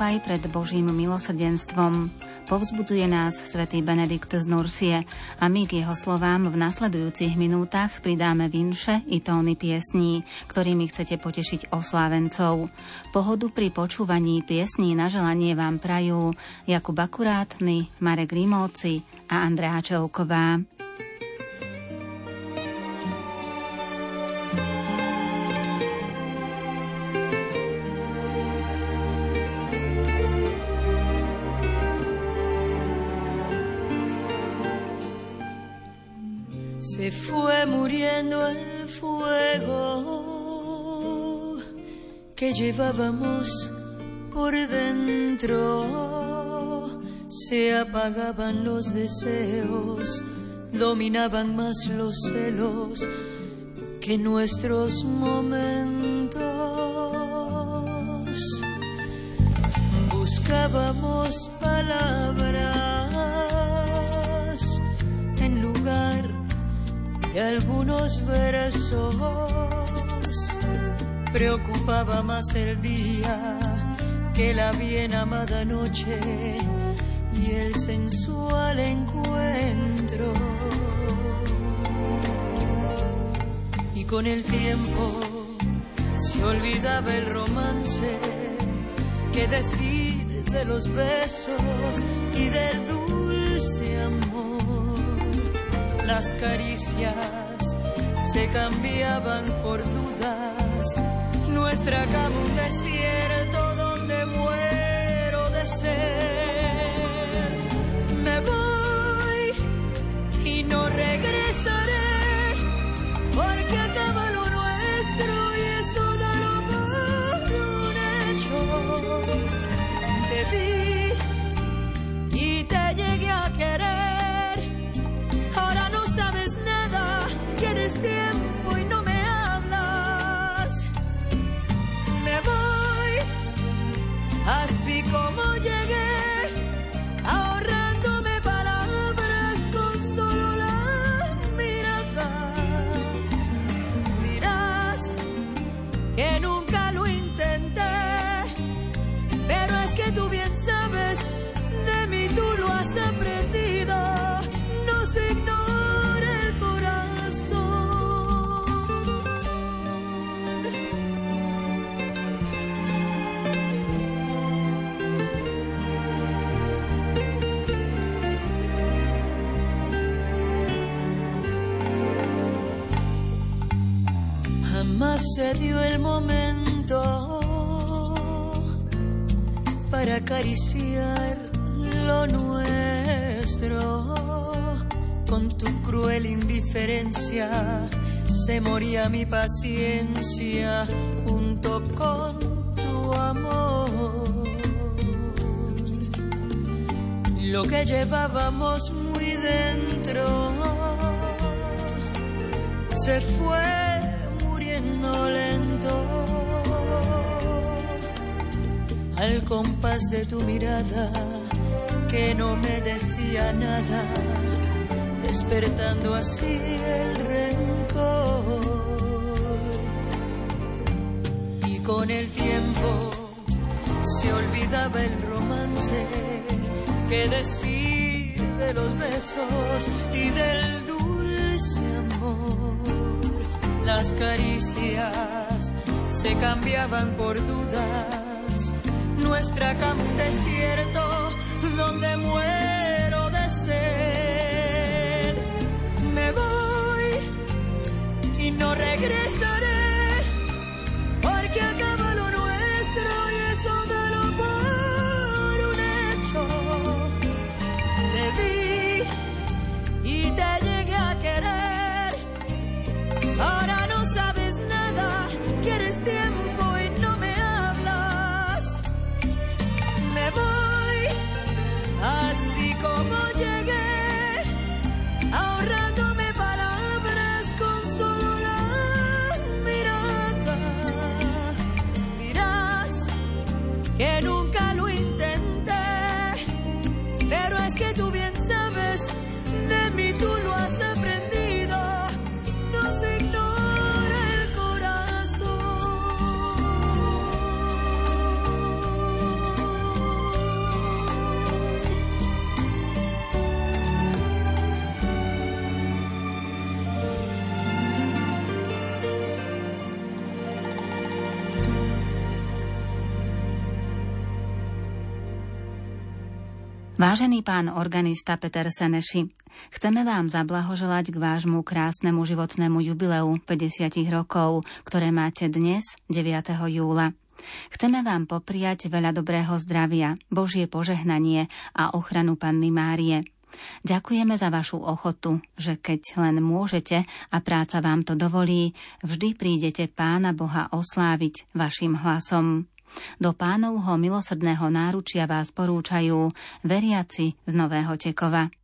Nezúfaj pred Božím milosrdenstvom. Povzbudzuje nás svätý Benedikt z Nursie a my k jeho slovám v nasledujúcich minútach pridáme vinše i tóny piesní, ktorými chcete potešiť oslávencov. Pohodu pri počúvaní piesní na želanie vám prajú Jakub Akurátny, Marek Rimovci a Andrea Čelková. El fuego que llevábamos por dentro. Se apagaban los deseos, dominaban más los celos que nuestros momentos. Buscábamos palabras y algunos versos. Preocupaba más el día que la bien amada noche y el sensual encuentro. Y con el tiempo se olvidaba el romance que decir de los besos y del dulce amor las caricias se cambiaban por dudas. Nuestra cama un desierto acariciar lo nuestro. Con tu cruel indiferencia se moría mi paciencia junto con tu amor. Lo que llevábamos muy dentro se fue lento al compás de tu mirada que no me decía nada, despertando así el rencor. Y con el tiempo se olvidaba el romance que decir de los besos y del dulce amor las caricias se cambiaban por dudas. Cama un desierto donde muero de ser. Me voy y no regresaré Vážený pán organista Peter Seneši, chceme vám zablahoželať k vášmu krásnemu životnému jubileu 50 rokov, ktoré máte dnes, 9. júla. Chceme vám popriať veľa dobrého zdravia, Božie požehnanie a ochranu Panny Márie. Ďakujeme za vašu ochotu, že keď len môžete a práca vám to dovolí, vždy prídete Pána Boha osláviť vašim hlasom. Do pánovho milosrdného náručia vás porúčajú veriaci z Nového Tekova.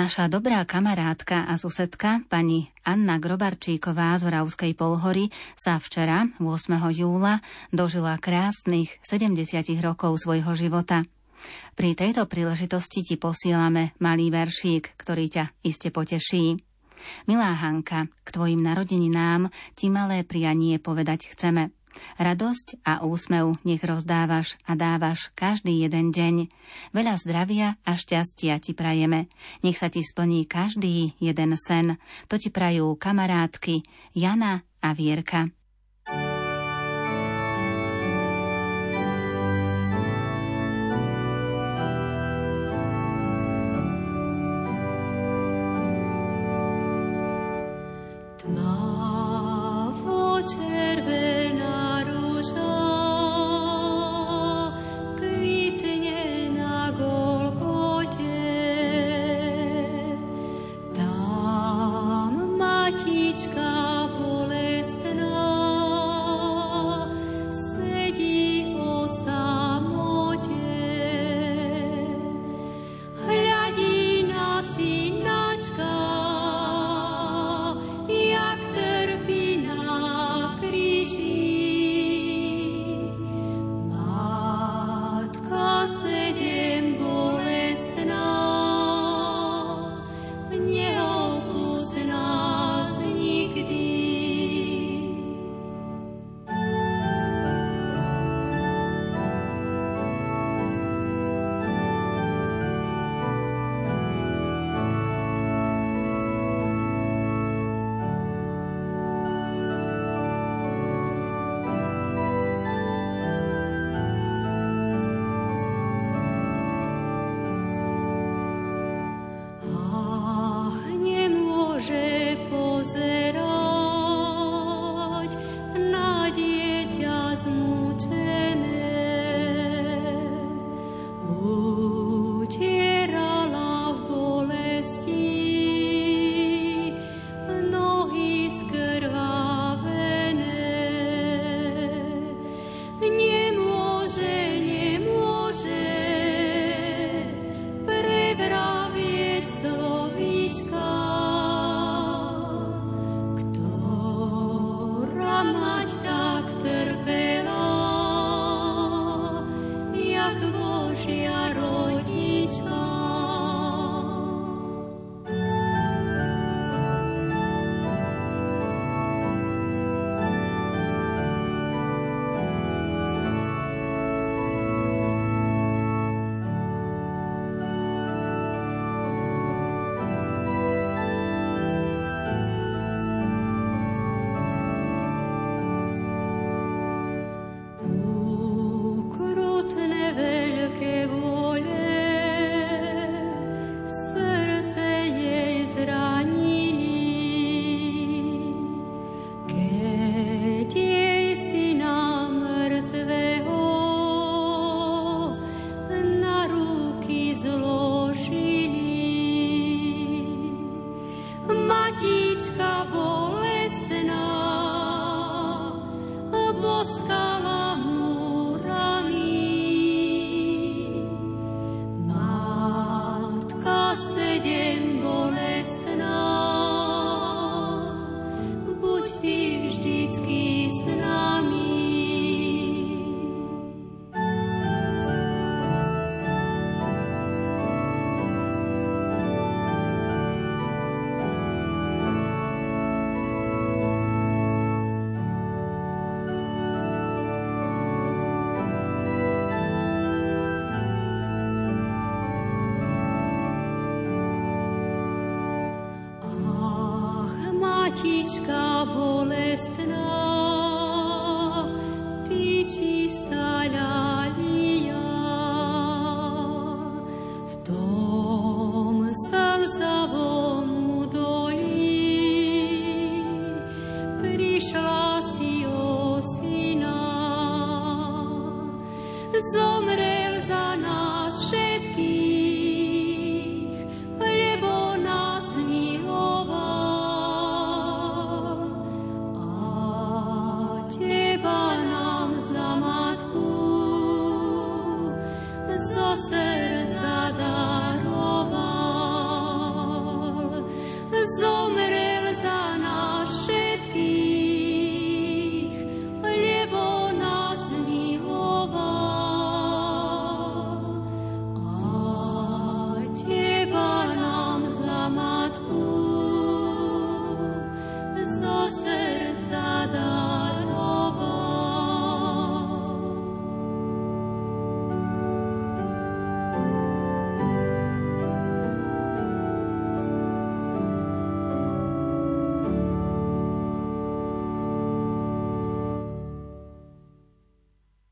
Naša dobrá kamarátka a susedka, pani Anna Grobarčíková z Horavskej Polhory, sa včera, 8. júla, dožila krásnych 70 rokov svojho života. Pri tejto príležitosti ti posílame malý veršík, ktorý ťa iste poteší. Milá Hanka, k tvojim narodeninám ti malé prianie povedať chceme – Radosť a úsmev nech rozdávaš a dávaš každý jeden deň. Veľa zdravia a šťastia ti prajeme. Nech sa ti splní každý jeden sen. To ti prajú kamarátky Jana a Vierka. srdca daru.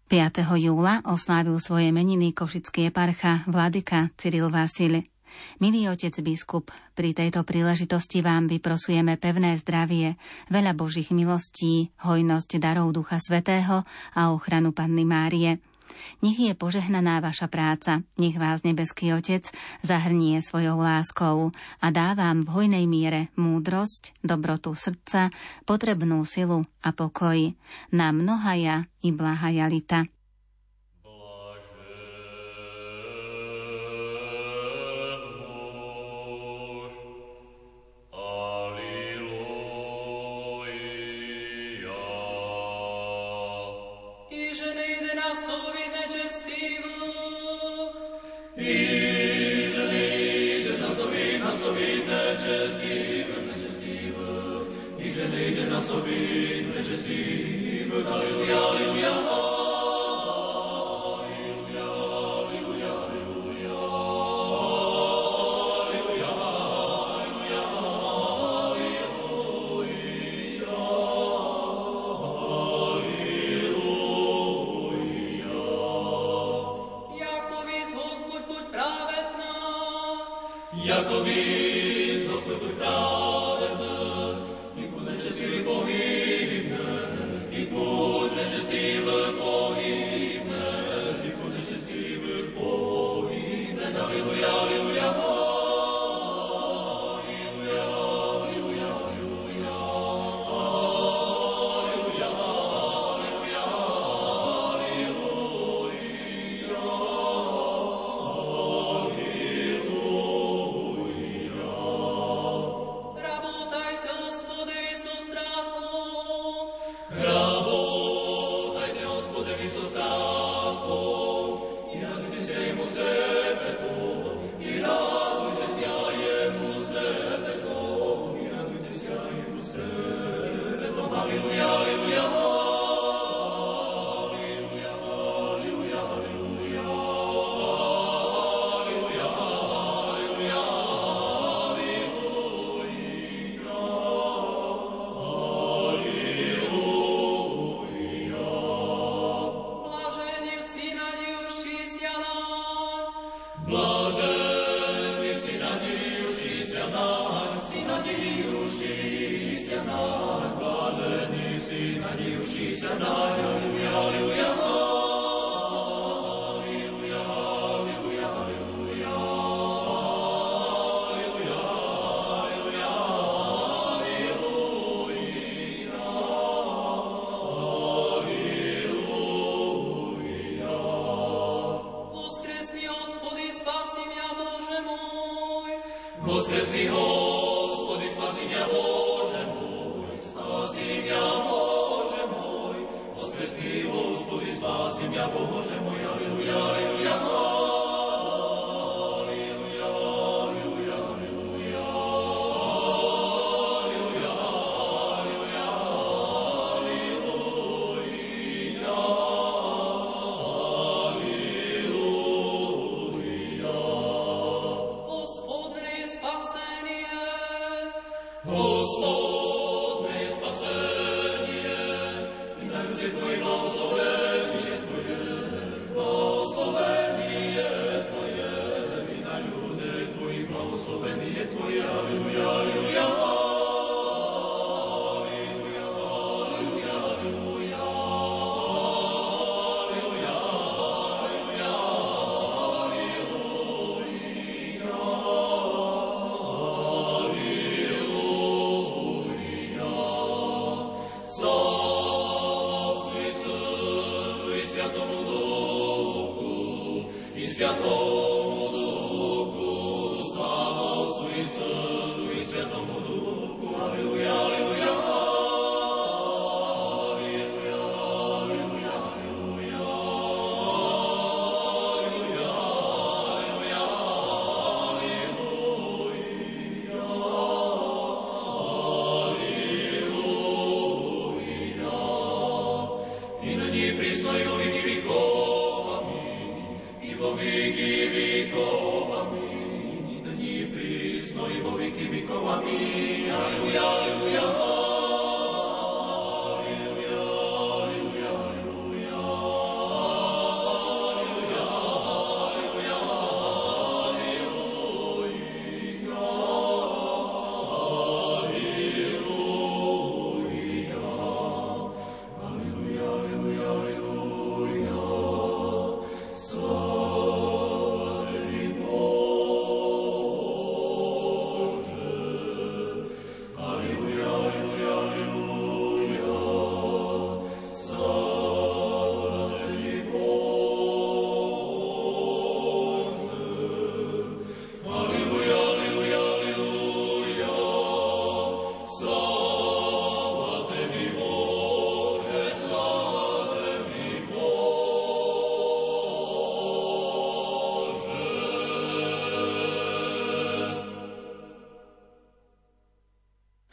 5. júla oslávil svoje meniny košický eparcha Vladyka Cyril Vasil. Milý otec biskup, pri tejto príležitosti vám vyprosujeme pevné zdravie, veľa božích milostí, hojnosť darov Ducha Svetého a ochranu Panny Márie. Nech je požehnaná vaša práca, nech vás nebeský Otec zahrnie svojou láskou a dá vám v hojnej miere múdrosť, dobrotu srdca, potrebnú silu a pokoj na mnohaja i blahaja lita. Hallelujah.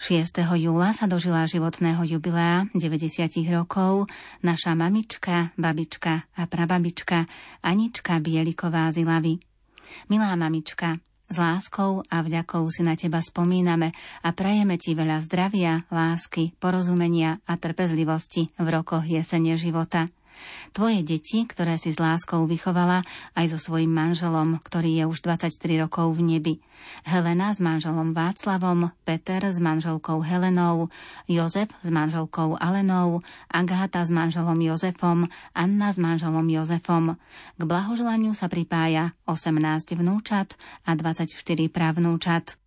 6. júla sa dožila životného jubilea 90 rokov naša mamička, babička a prababička Anička Bieliková z Ilavy. Milá mamička, s láskou a vďakou si na teba spomíname a prajeme ti veľa zdravia, lásky, porozumenia a trpezlivosti v rokoch jesene života. Tvoje deti, ktoré si s láskou vychovala aj so svojím manželom, ktorý je už 23 rokov v nebi. Helena s manželom Václavom, Peter s manželkou Helenou, Jozef s manželkou Alenou, Agáta s manželom Jozefom, Anna s manželom Jozefom. K blahoželaniu sa pripája 18 vnúčat a 24 pravnúčat.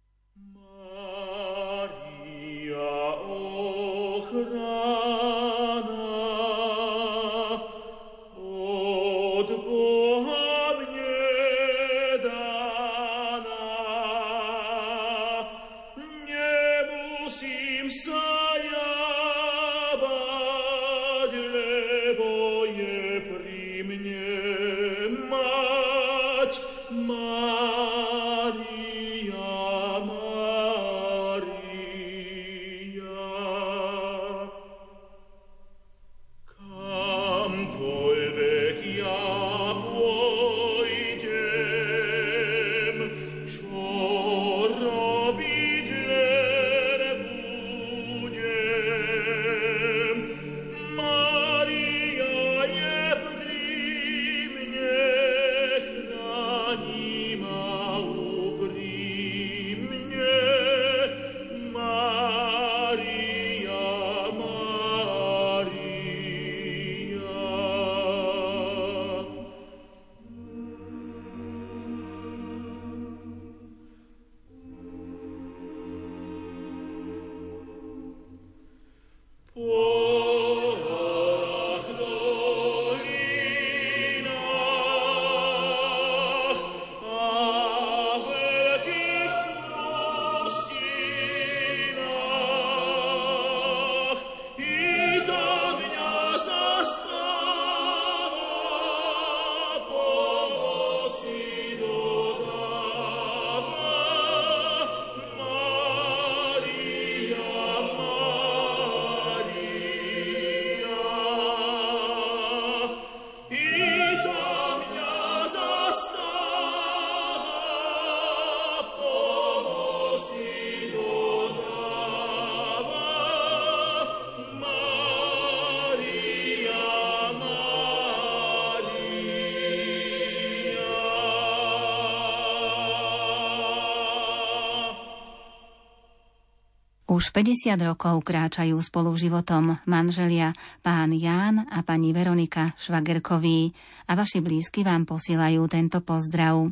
Už 50 rokov kráčajú spolu životom manželia pán Ján a pani Veronika Švagerkoví a vaši blízky vám posielajú tento pozdrav.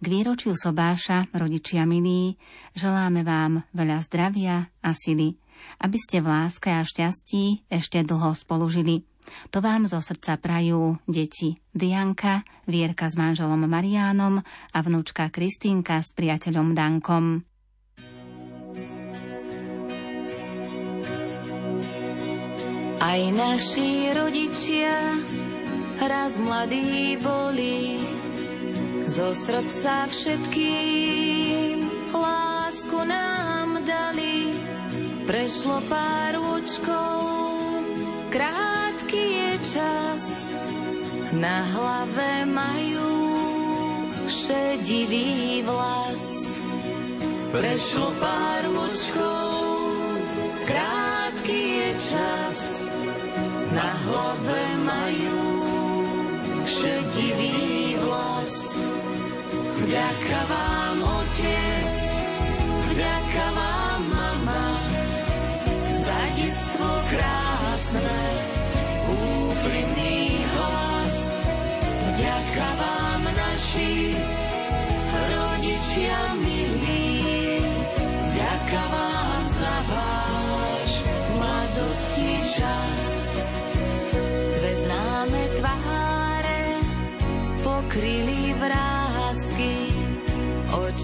K výročiu sobáša, rodičia milí, želáme vám veľa zdravia a sily, aby ste v láske a šťastí ešte dlho spolu žili. To vám zo srdca prajú deti Dianka, Vierka s manželom Mariánom a vnúčka Kristínka s priateľom Dankom. Aj naši rodičia raz mladí boli, zo srdca všetkým lásku nám dali. Prešlo pár očkov, krátky je čas, na hlave majú šedivý vlas. Prešlo pár očkov, na hlave majú šedivý vlas. Vďaka vám,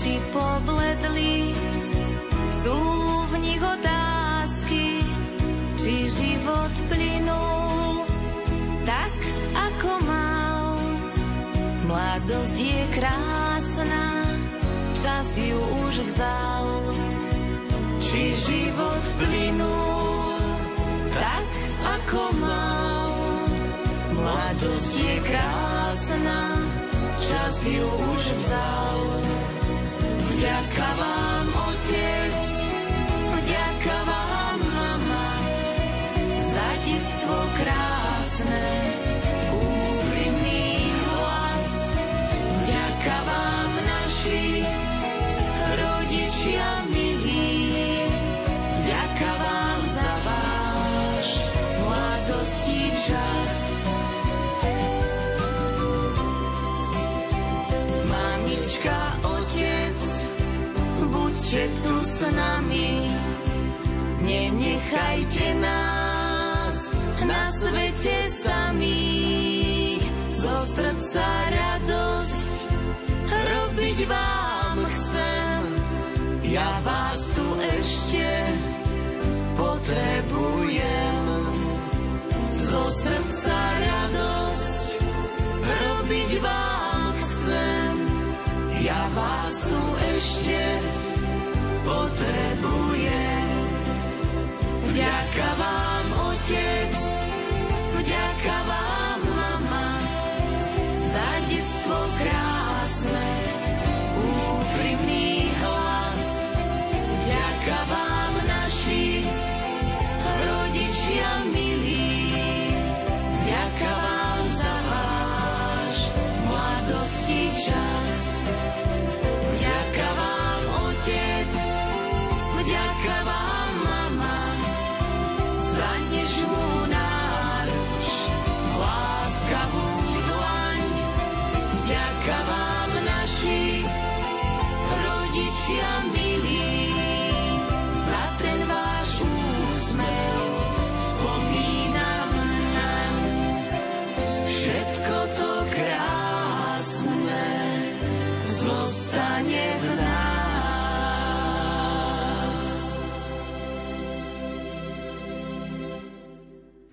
oči pobledli, sú v nich otázky, či život plynul tak, ako mal. Mladosť je krásna, čas ju už vzal, či život plynul tak, ako mal. Mladosť je krásna, čas ju už vzal. Vďaka s nami, nenechajte nás na svete samých. Zo srdca radosť robiť vám chcem, ja vás tu ešte potrebujem. Zo srdca radosť robiť vám chcem, ja vás tu ešte potrebujem potrebu.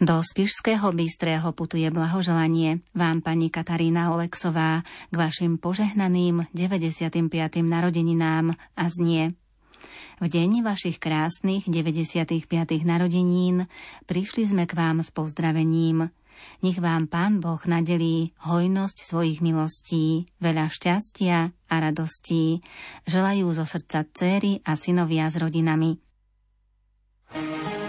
Do Spišského Bystrého putuje blahoželanie vám pani Katarína Oleksová k vašim požehnaným 95. narodeninám a znie. V deň vašich krásnych 95. narodenín prišli sme k vám s pozdravením. Nech vám Pán Boh nadelí hojnosť svojich milostí, veľa šťastia a radostí. Želajú zo srdca céry a synovia s rodinami. V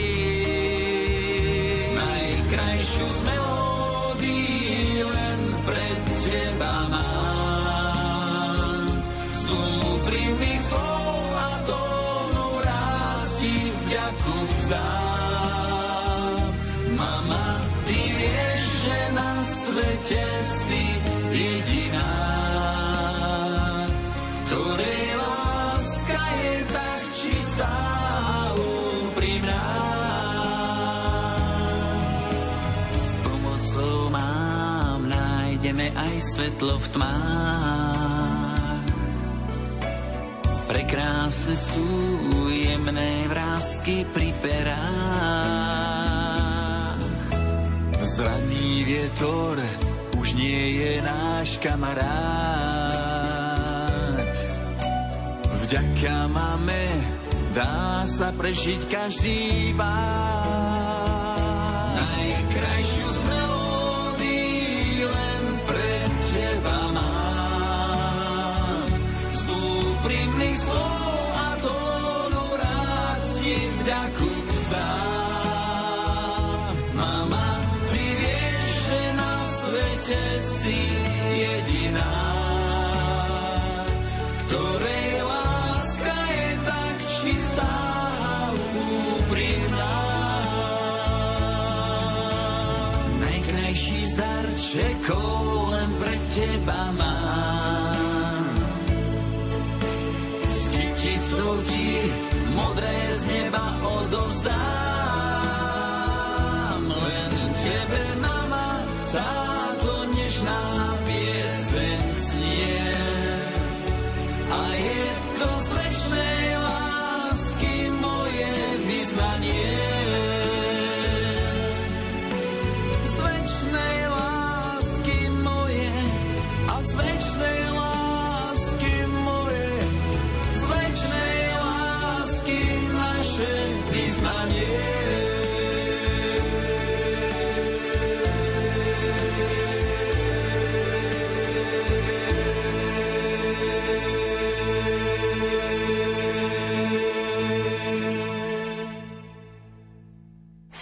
najkrajšiu z melódií len pre teba mám. Z úprimných slov a tónu rád ti vďaku vzdám. Nájdeme aj svetlo v tmách. Prekrásne sú jemné vrázky pri perách. Zraný vietor už nie je náš kamarát. Vďaka máme, dá sa prežiť každý pár.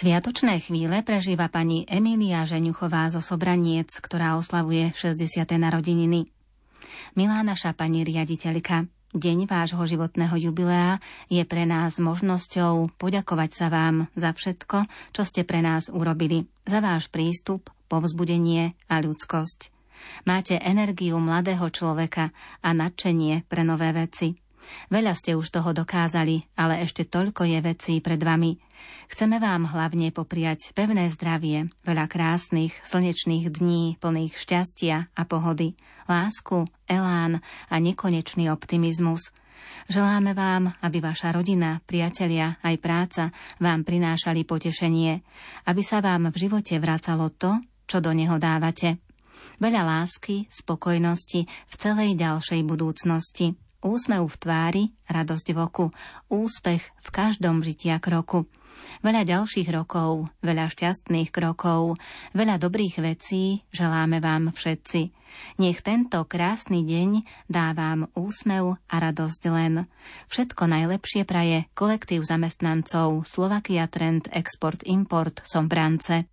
Sviatočné chvíle prežíva pani Emília Žeňuchová zo Sobraniec, ktorá oslavuje 60. narodeniny. Milá naša pani riaditeľka, deň vášho životného jubilea je pre nás možnosťou poďakovať sa vám za všetko, čo ste pre nás urobili, za váš prístup, povzbudenie a ľudskosť. Máte energiu mladého človeka a nadšenie pre nové veci. Veľa ste už toho dokázali, ale ešte toľko je vecí pred vami. Chceme vám hlavne popriať pevné zdravie, veľa krásnych, slnečných dní, plných šťastia a pohody, lásku, elán a nekonečný optimizmus. Želáme vám, aby vaša rodina, priatelia aj práca vám prinášali potešenie, aby sa vám v živote vracalo to, čo do neho dávate. Veľa lásky, spokojnosti v celej ďalšej budúcnosti úsmev v tvári, radosť v oku, úspech v každom žitia kroku. Veľa ďalších rokov, veľa šťastných krokov, veľa dobrých vecí želáme vám všetci. Nech tento krásny deň dá vám úsmev a radosť len. Všetko najlepšie praje kolektív zamestnancov Slovakia Trend Export Import Sombrance.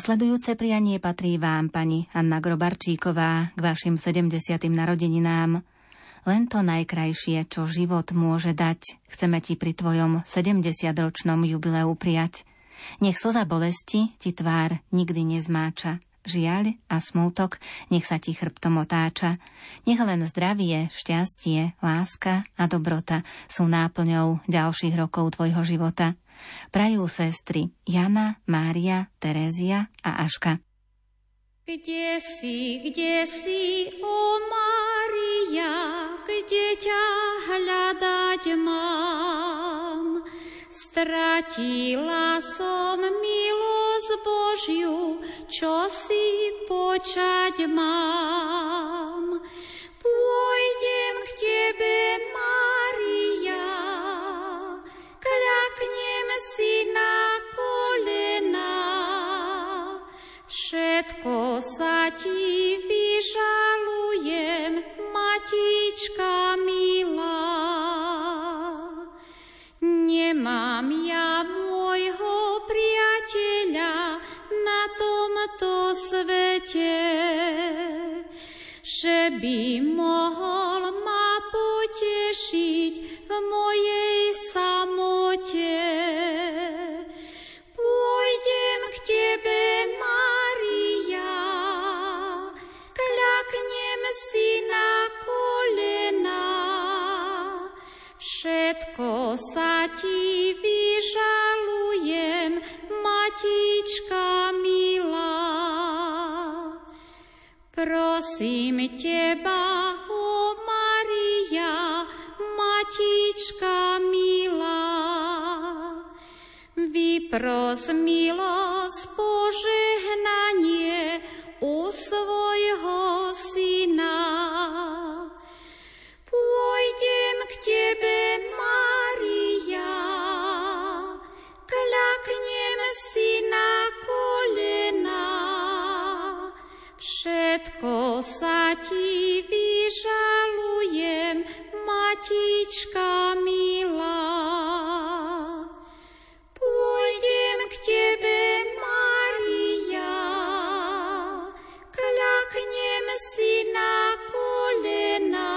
Nasledujúce prianie patrí vám, pani Anna Grobarčíková, k vašim 70. narodeninám. Len to najkrajšie, čo život môže dať, chceme ti pri tvojom 70-ročnom jubileu prijať. Nech slza bolesti ti tvár nikdy nezmáča. Žiaľ a smútok, nech sa ti chrbtom otáča. Nech len zdravie, šťastie, láska a dobrota sú náplňou ďalších rokov tvojho života. Prajú sestry Jana, Mária, Terézia a Aška. Kde si, kde si, o Mária, kde ťa hľadať mám? Stratila som milosť Božiu, čo si počať mám. Pôjdem k Tebe, Maria, si na kolena. Všetko sa Ti vyžalujem, Matička milá. Nemám ja môjho priateľa na tomto svete, že by mohol ma potešiť v mojej Prosím Teba, o Maria, Matička milá. Vypros milosť požehnanie u svojho syna. Pôjdem k Tebe, Maria, Všetko sa Ti vyžalujem, Matička milá. Pôjdem k Tebe, Maria, kľaknem si na kolena.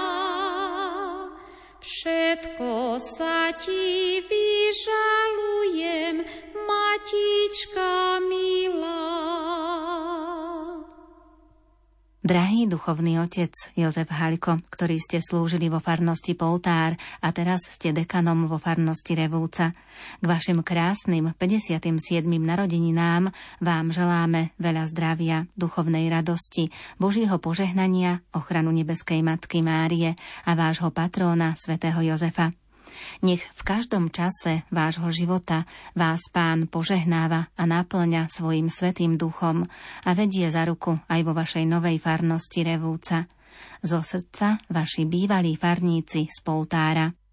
Všetko sa Ti vyžalujem, Matička milá. Drahý duchovný otec Jozef Haliko, ktorý ste slúžili vo farnosti Poltár a teraz ste dekanom vo farnosti Revúca. K vašim krásnym 57. narodeninám vám želáme veľa zdravia, duchovnej radosti, Božieho požehnania, ochranu nebeskej Matky Márie a vášho patróna svätého Jozefa. Nech v každom čase vášho života vás Pán požehnáva a naplňa svojim svetým duchom a vedie za ruku aj vo vašej novej farnosti Revúca. Zo srdca vaši bývalí farníci z Poltára.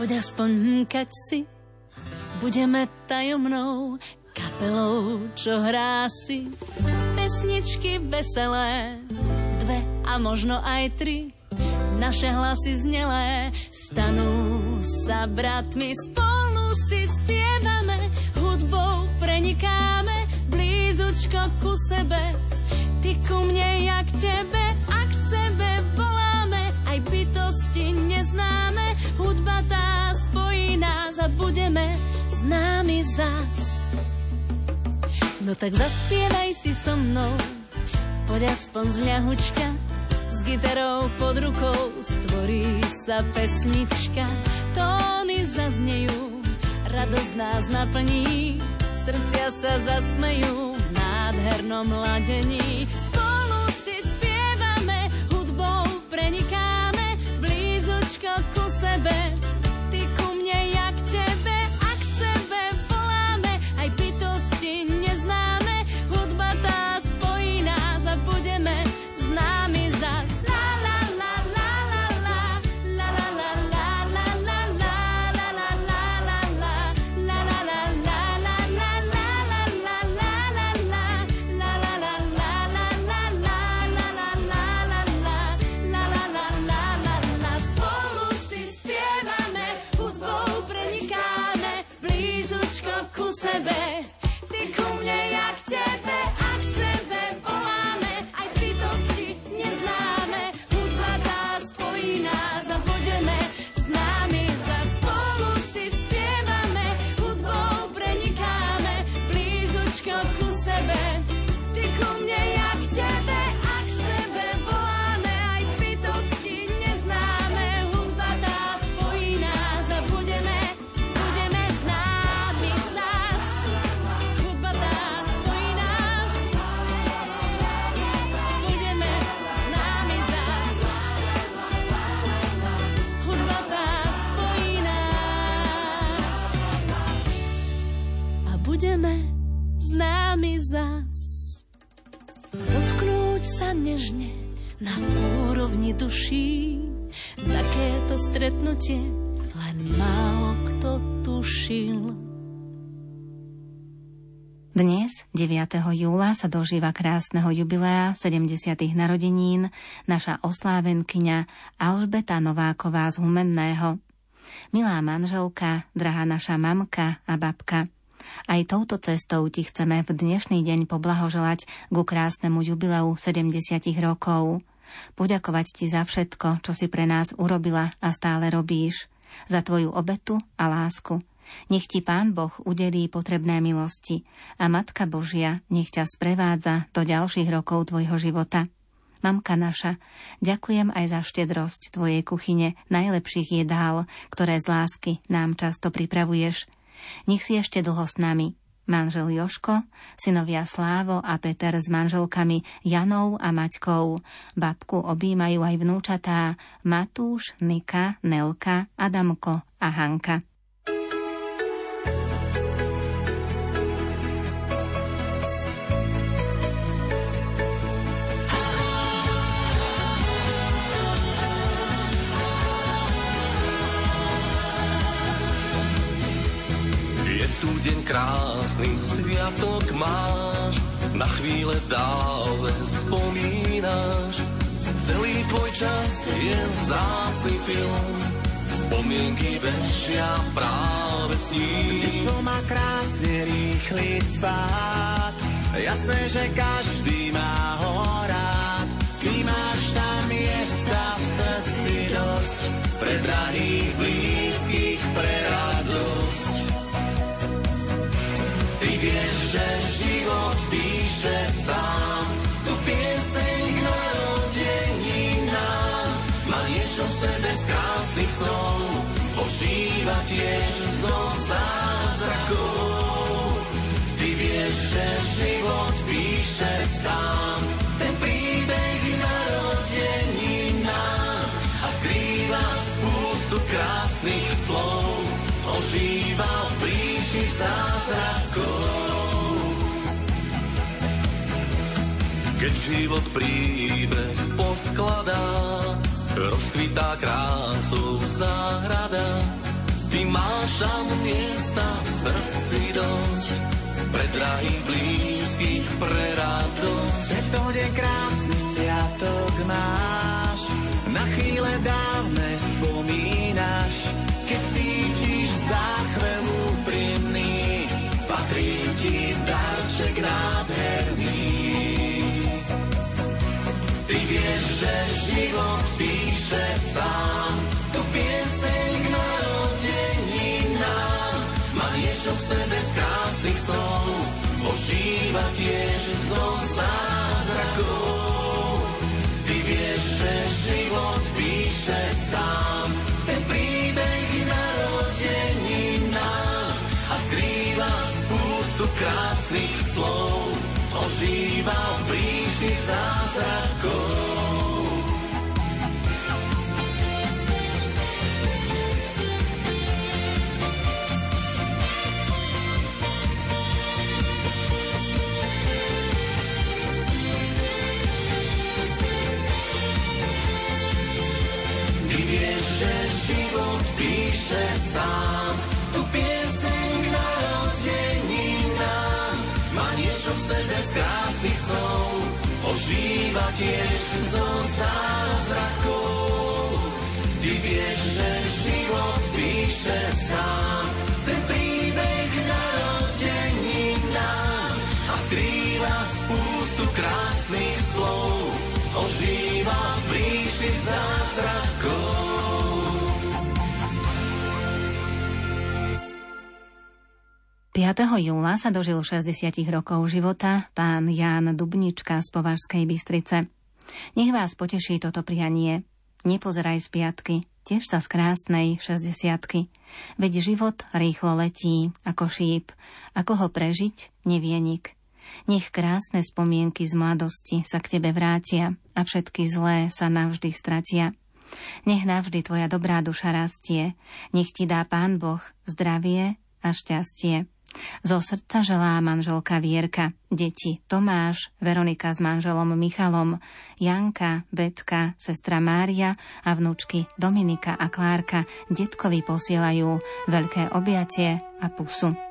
Poď aspoň hmkať si, budeme tajomnou kapelou, čo hrá si. Pesničky veselé, dve a možno aj tri, naše hlasy znelé stanú sa bratmi. Spolu si spievame, hudbou prenikáme, blízučko ku sebe, ty ku mne, jak tebe, No tak zaspievaj si so mnou, poď aspoň z ľahučka, s gitarou pod rukou stvorí sa pesnička, tóny zaznejú, radosť nás naplní, srdcia sa zasmejú v nádhernom ladení. Spolu si spievame, hudbou prenikáme, blízučko ku sebe, stretnutie len málo kto tušil. Dnes, 9. júla, sa dožíva krásneho jubilea 70. narodenín naša oslávenkyňa Alžbeta Nováková z Humenného. Milá manželka, drahá naša mamka a babka, aj touto cestou ti chceme v dnešný deň poblahoželať ku krásnemu jubileu 70 rokov poďakovať ti za všetko, čo si pre nás urobila a stále robíš, za tvoju obetu a lásku. Nech ti Pán Boh udelí potrebné milosti a Matka Božia nech ťa sprevádza do ďalších rokov tvojho života. Mamka naša, ďakujem aj za štedrosť tvojej kuchyne najlepších jedál, ktoré z lásky nám často pripravuješ. Nech si ešte dlho s nami manžel Joško, synovia Slávo a Peter s manželkami Janou a Maťkou. Babku objímajú aj vnúčatá Matúš, Nika, Nelka, Adamko a Hanka. deň krásny, sviatok máš, na chvíle dále spomínaš. Celý tvoj čas je vzácný film, spomienky bežia práve s ním. Detstvo má krásne rýchly spát, jasné, že každý má ho rád. Ty máš tam miesta v srdci dosť, pre drahých, blízkych, pre radosť vieš, že život píše sám. Tu pieseň k narodeninám má niečo v sebe z krásnych snov. Ožíva tiež zo zázrakov. Ty vieš, že život píše sám. Ten príbeh narodeninám a skrýva spústu krásnych slov. Ožíva v ríši zázrakov. Keď život príbeh poskladá, rozkvitá krásou záhrada. Ty máš tam miesta v srdci dosť, pre drahých blízkych, pre radosť. to deň krásny sviatok máš, na chvíle dávne spomínaš, keď cítiš záchvev úprimný, patrí ti darček nádherný. Že život píše sám, tu pieseň k narodeninám, má niečo v sebe z krásnych slov, ožíva tiež zo zázrakov. Ty vieš, že život píše sám, ten príbeh narodeninám a skrýva spústu krásnych slov, ožíva v príši zázrakov. Wiesz, że život píše sám. Tu pieseň k narodeninám Má niečo v sebe z krásnych snov Ožíva tiež zo zázrakov. Ty vieš, že život píše sám. Ten príbeh narodeninám A skrýva spústu krásnych slov. Ožíva 5. júla sa dožil 60 rokov života pán Ján Dubnička z Považskej Bystrice. Nech vás poteší toto prianie. Nepozeraj z piatky, tiež sa z krásnej 60 Veď život rýchlo letí, ako šíp. Ako ho prežiť, nevie nik. Nech krásne spomienky z mladosti sa k tebe vrátia a všetky zlé sa navždy stratia. Nech navždy tvoja dobrá duša rastie, nech ti dá Pán Boh zdravie a šťastie. Zo srdca želá manželka Vierka, deti Tomáš, Veronika s manželom Michalom, Janka, Betka, sestra Mária a vnúčky Dominika a Klárka detkovi posielajú veľké objatie a pusu.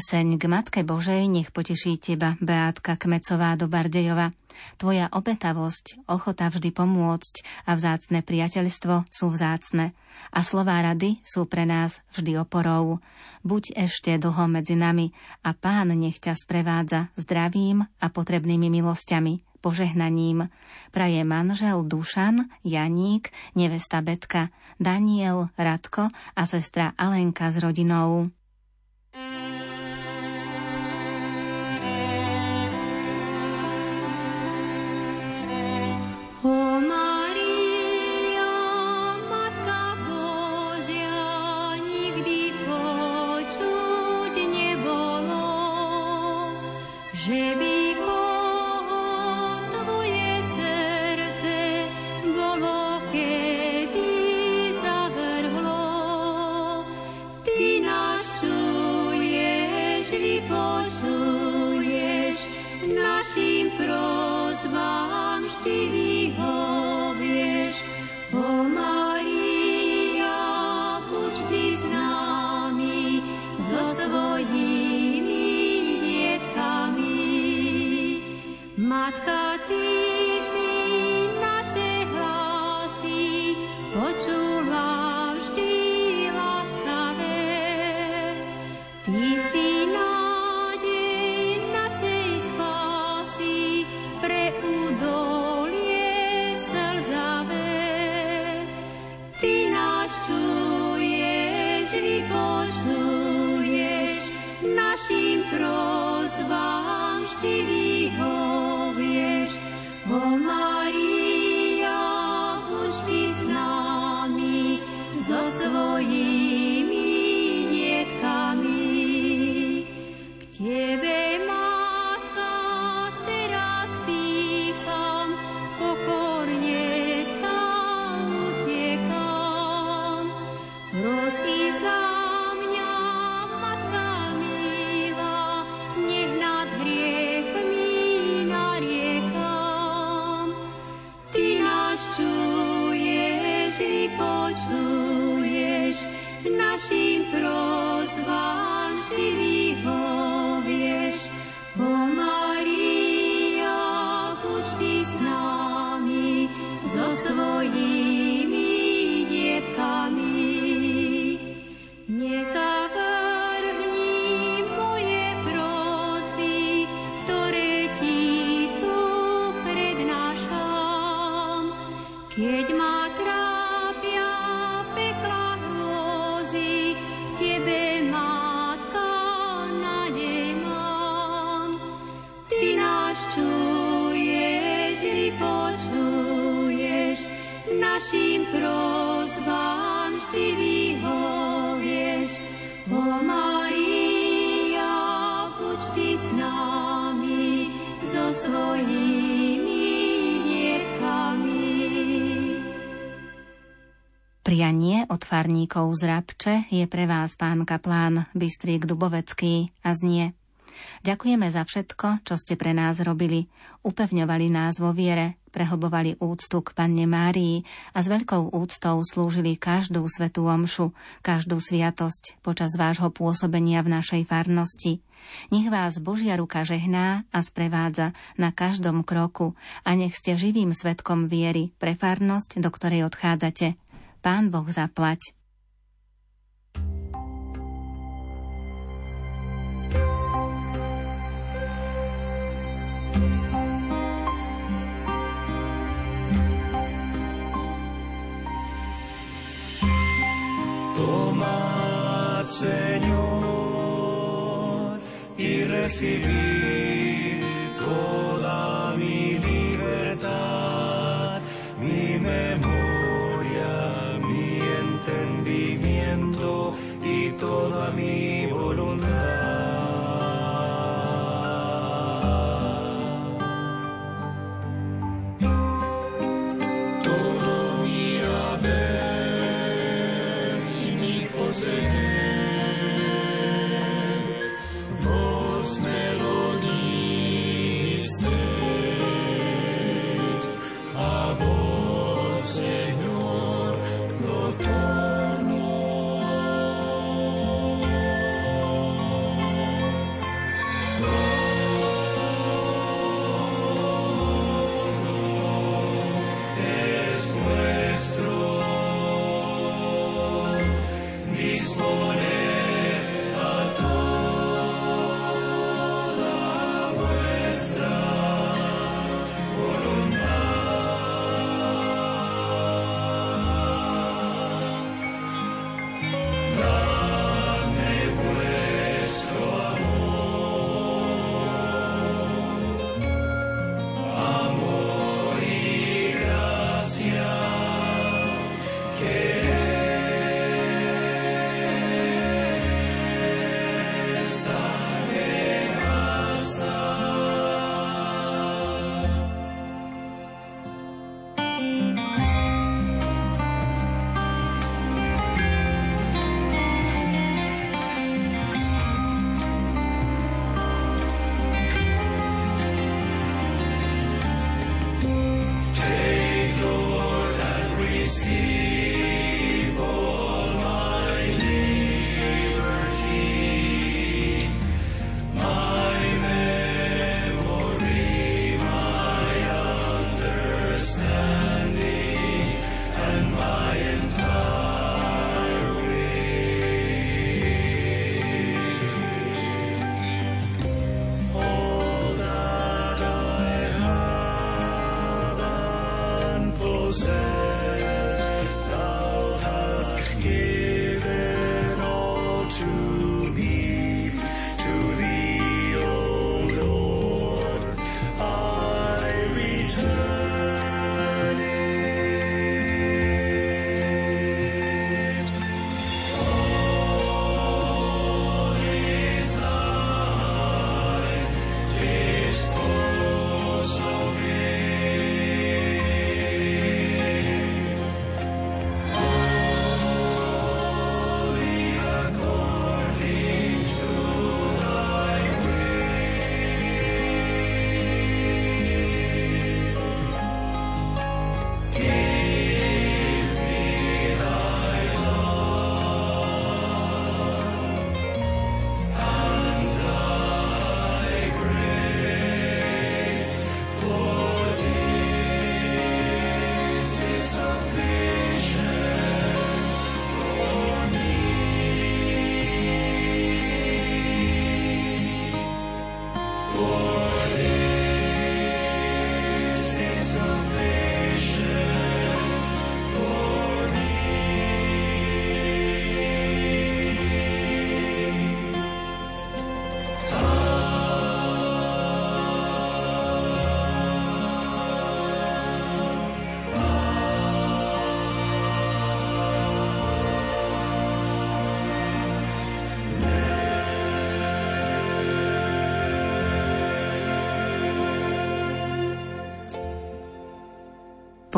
Pieseň k Matke Božej nech poteší teba, Beátka Kmecová do Bardejova. Tvoja obetavosť, ochota vždy pomôcť a vzácne priateľstvo sú vzácne. A slová rady sú pre nás vždy oporou. Buď ešte dlho medzi nami a pán nech ťa sprevádza zdravím a potrebnými milosťami, požehnaním. Praje manžel Dušan, Janík, nevesta Betka, Daniel, Radko a sestra Alenka s rodinou. Farníkov z Rabče je pre vás pán kaplán Bystrík Dubovecký a znie Ďakujeme za všetko, čo ste pre nás robili. Upevňovali nás vo viere, prehlbovali úctu k Panne Márii a s veľkou úctou slúžili každú svetú omšu, každú sviatosť počas vášho pôsobenia v našej farnosti. Nech vás Božia ruka žehná a sprevádza na každom kroku a nech ste živým svetkom viery pre farnosť, do ktorej odchádzate. Pán Boh zaplať. Y recibir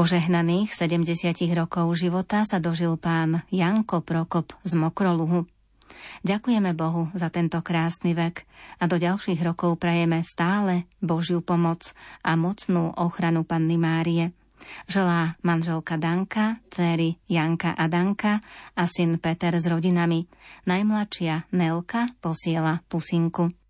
Požehnaných 70 rokov života sa dožil pán Janko Prokop z Mokroluhu. Ďakujeme Bohu za tento krásny vek a do ďalších rokov prajeme stále Božiu pomoc a mocnú ochranu Panny Márie. Želá manželka Danka, céry Janka a Danka a syn Peter s rodinami. Najmladšia Nelka posiela pusinku.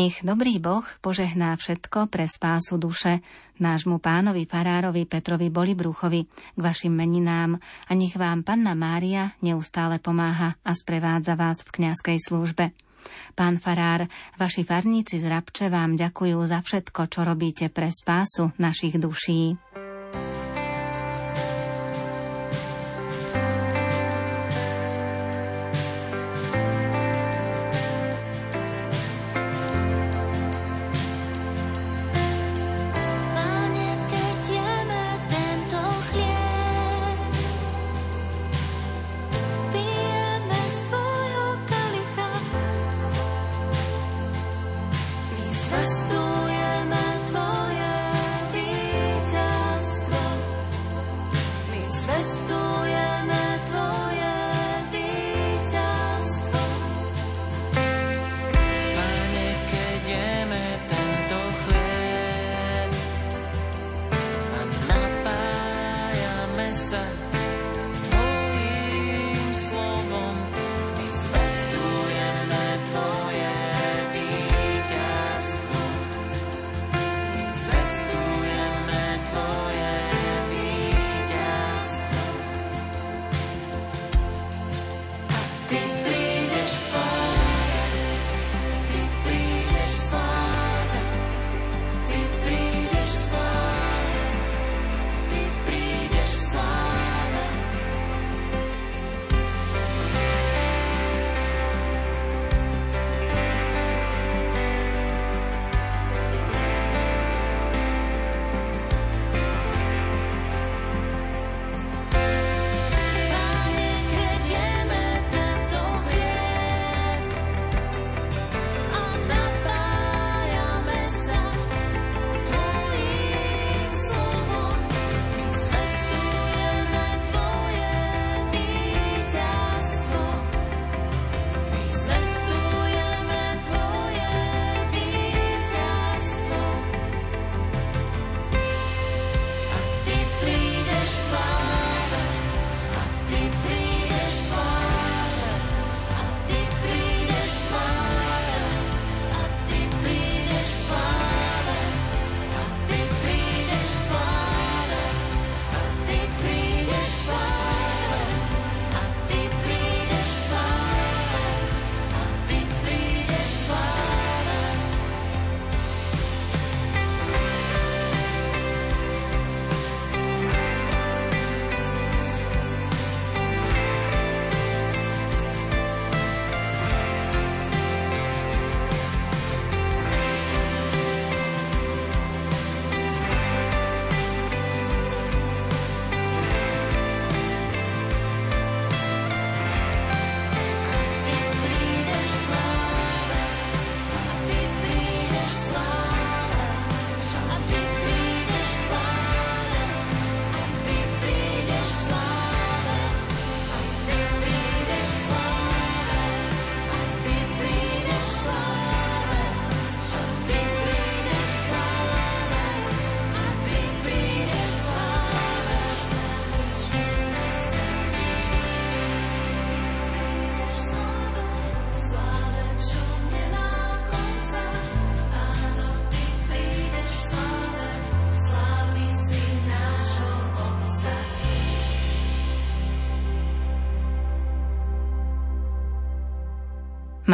Nech dobrý Boh požehná všetko pre spásu duše nášmu pánovi farárovi Petrovi Bolibruchovi k vašim meninám a nech vám Panna Mária neustále pomáha a sprevádza vás v kňazskej službe. Pán farár, vaši farníci z Rabče vám ďakujú za všetko, čo robíte pre spásu našich duší.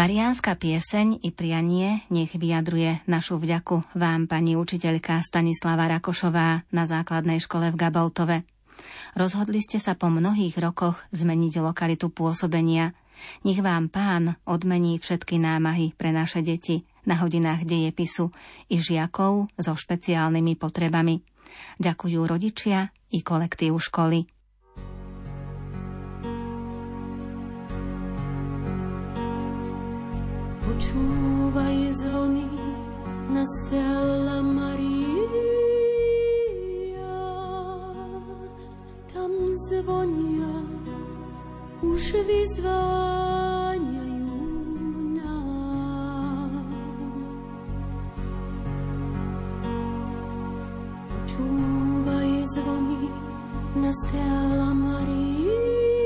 Mariánska pieseň i prianie nech vyjadruje našu vďaku vám, pani učiteľka Stanislava Rakošová na základnej škole v Gaboltove. Rozhodli ste sa po mnohých rokoch zmeniť lokalitu pôsobenia. Nech vám pán odmení všetky námahy pre naše deti na hodinách dejepisu i žiakov so špeciálnymi potrebami. Ďakujú rodičia i kolektív školy. Počúvaj zvony na Stella Maria. Tam zvonia, už vyzváňajú nám. Počúvaj zvony na Stella Maria.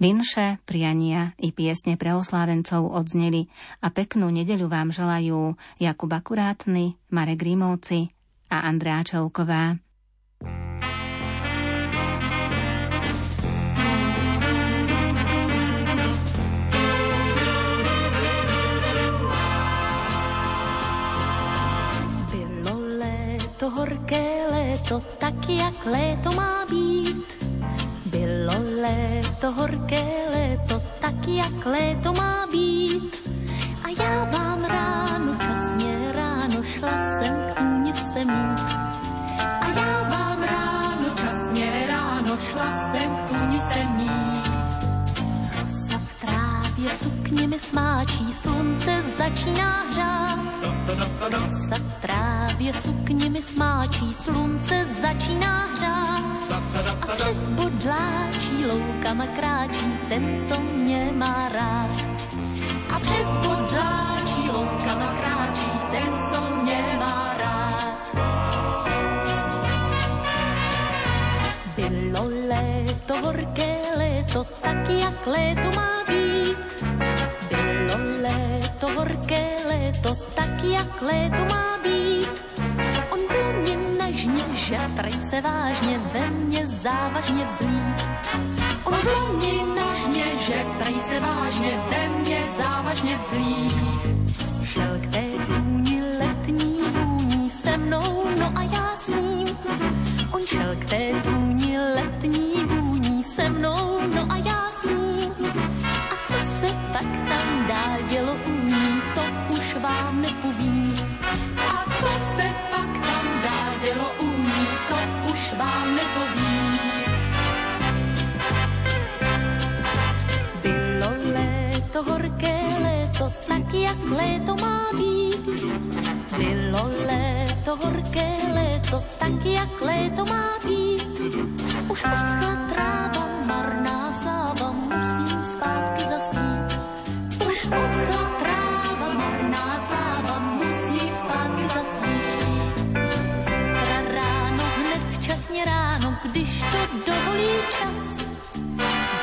Vinše, priania i piesne pre oslávencov odzneli a peknú nedeľu vám želajú Jakub Akurátny, Marek Rímovci a Andrea Čelková. Horké léto, tak jak léto trávě sukně smáčí, slunce začíná hřát. Rosa v trávě sukně smáčí, slunce začíná hřát. A přes bodláčí loukama kráčí ten, co mě má rád. A přes bodláčí loukama kráčí ten, co mě má rád. Bylo léto, horké léto, tak jak léto má léto má být vážně, že prej se vážně ve mně závažně vzlít. On mě nažně, že se vážně ve mně závažně vzlít. Šel k té důni letní vůní se mnou, no a já s ním. On šel k té důni léto, tak jak léto má být. Už uschla tráva, marná sláva, musím zpátky zasít. Už uschla tráva, marná sláva, musím zpátky zasít. Zítra ráno, hned včasně ráno, když to dovolí čas.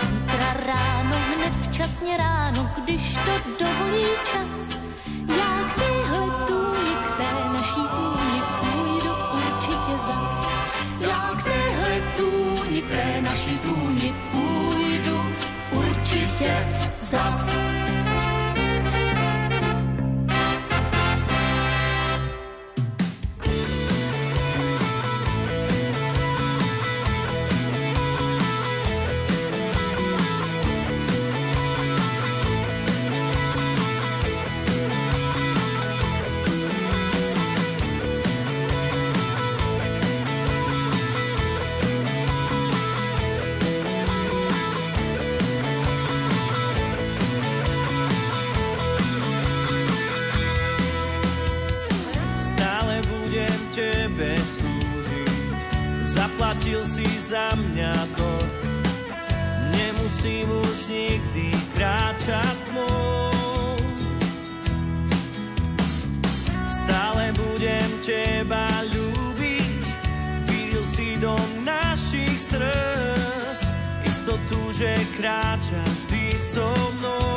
Zítra ráno, hned včasně ráno, když to dovolí čas. Sauce. Za mňa to. Nemusím už nikdy kráčať tmou. Stále budem teba ľúbiť, videl si do našich srdc, istotu, že kráčaš vždy so mnou.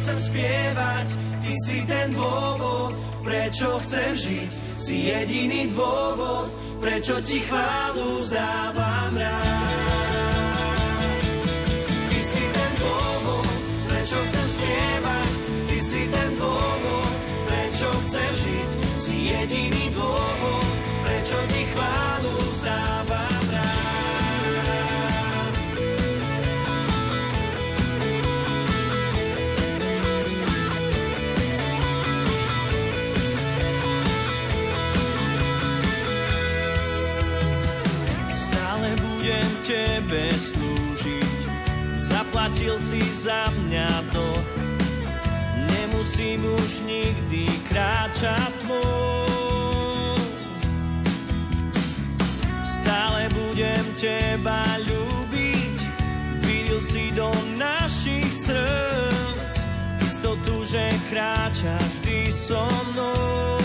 Chcem spievať. Ty si ten dôvod, prečo chcem žiť. Si jediný dôvod, prečo ti chválu zdávam rád. Ty si ten dôvod, prečo chcem spievať. Ty si ten dôvod, prečo chcem žiť. Si jediný dôvod, prečo ti chválu zaplatil si za mňa to. Nemusím už nikdy kráčať tmou. Stále budem teba ľúbiť, videl si do našich srdc, istotu, že kráčaš vždy so mnou.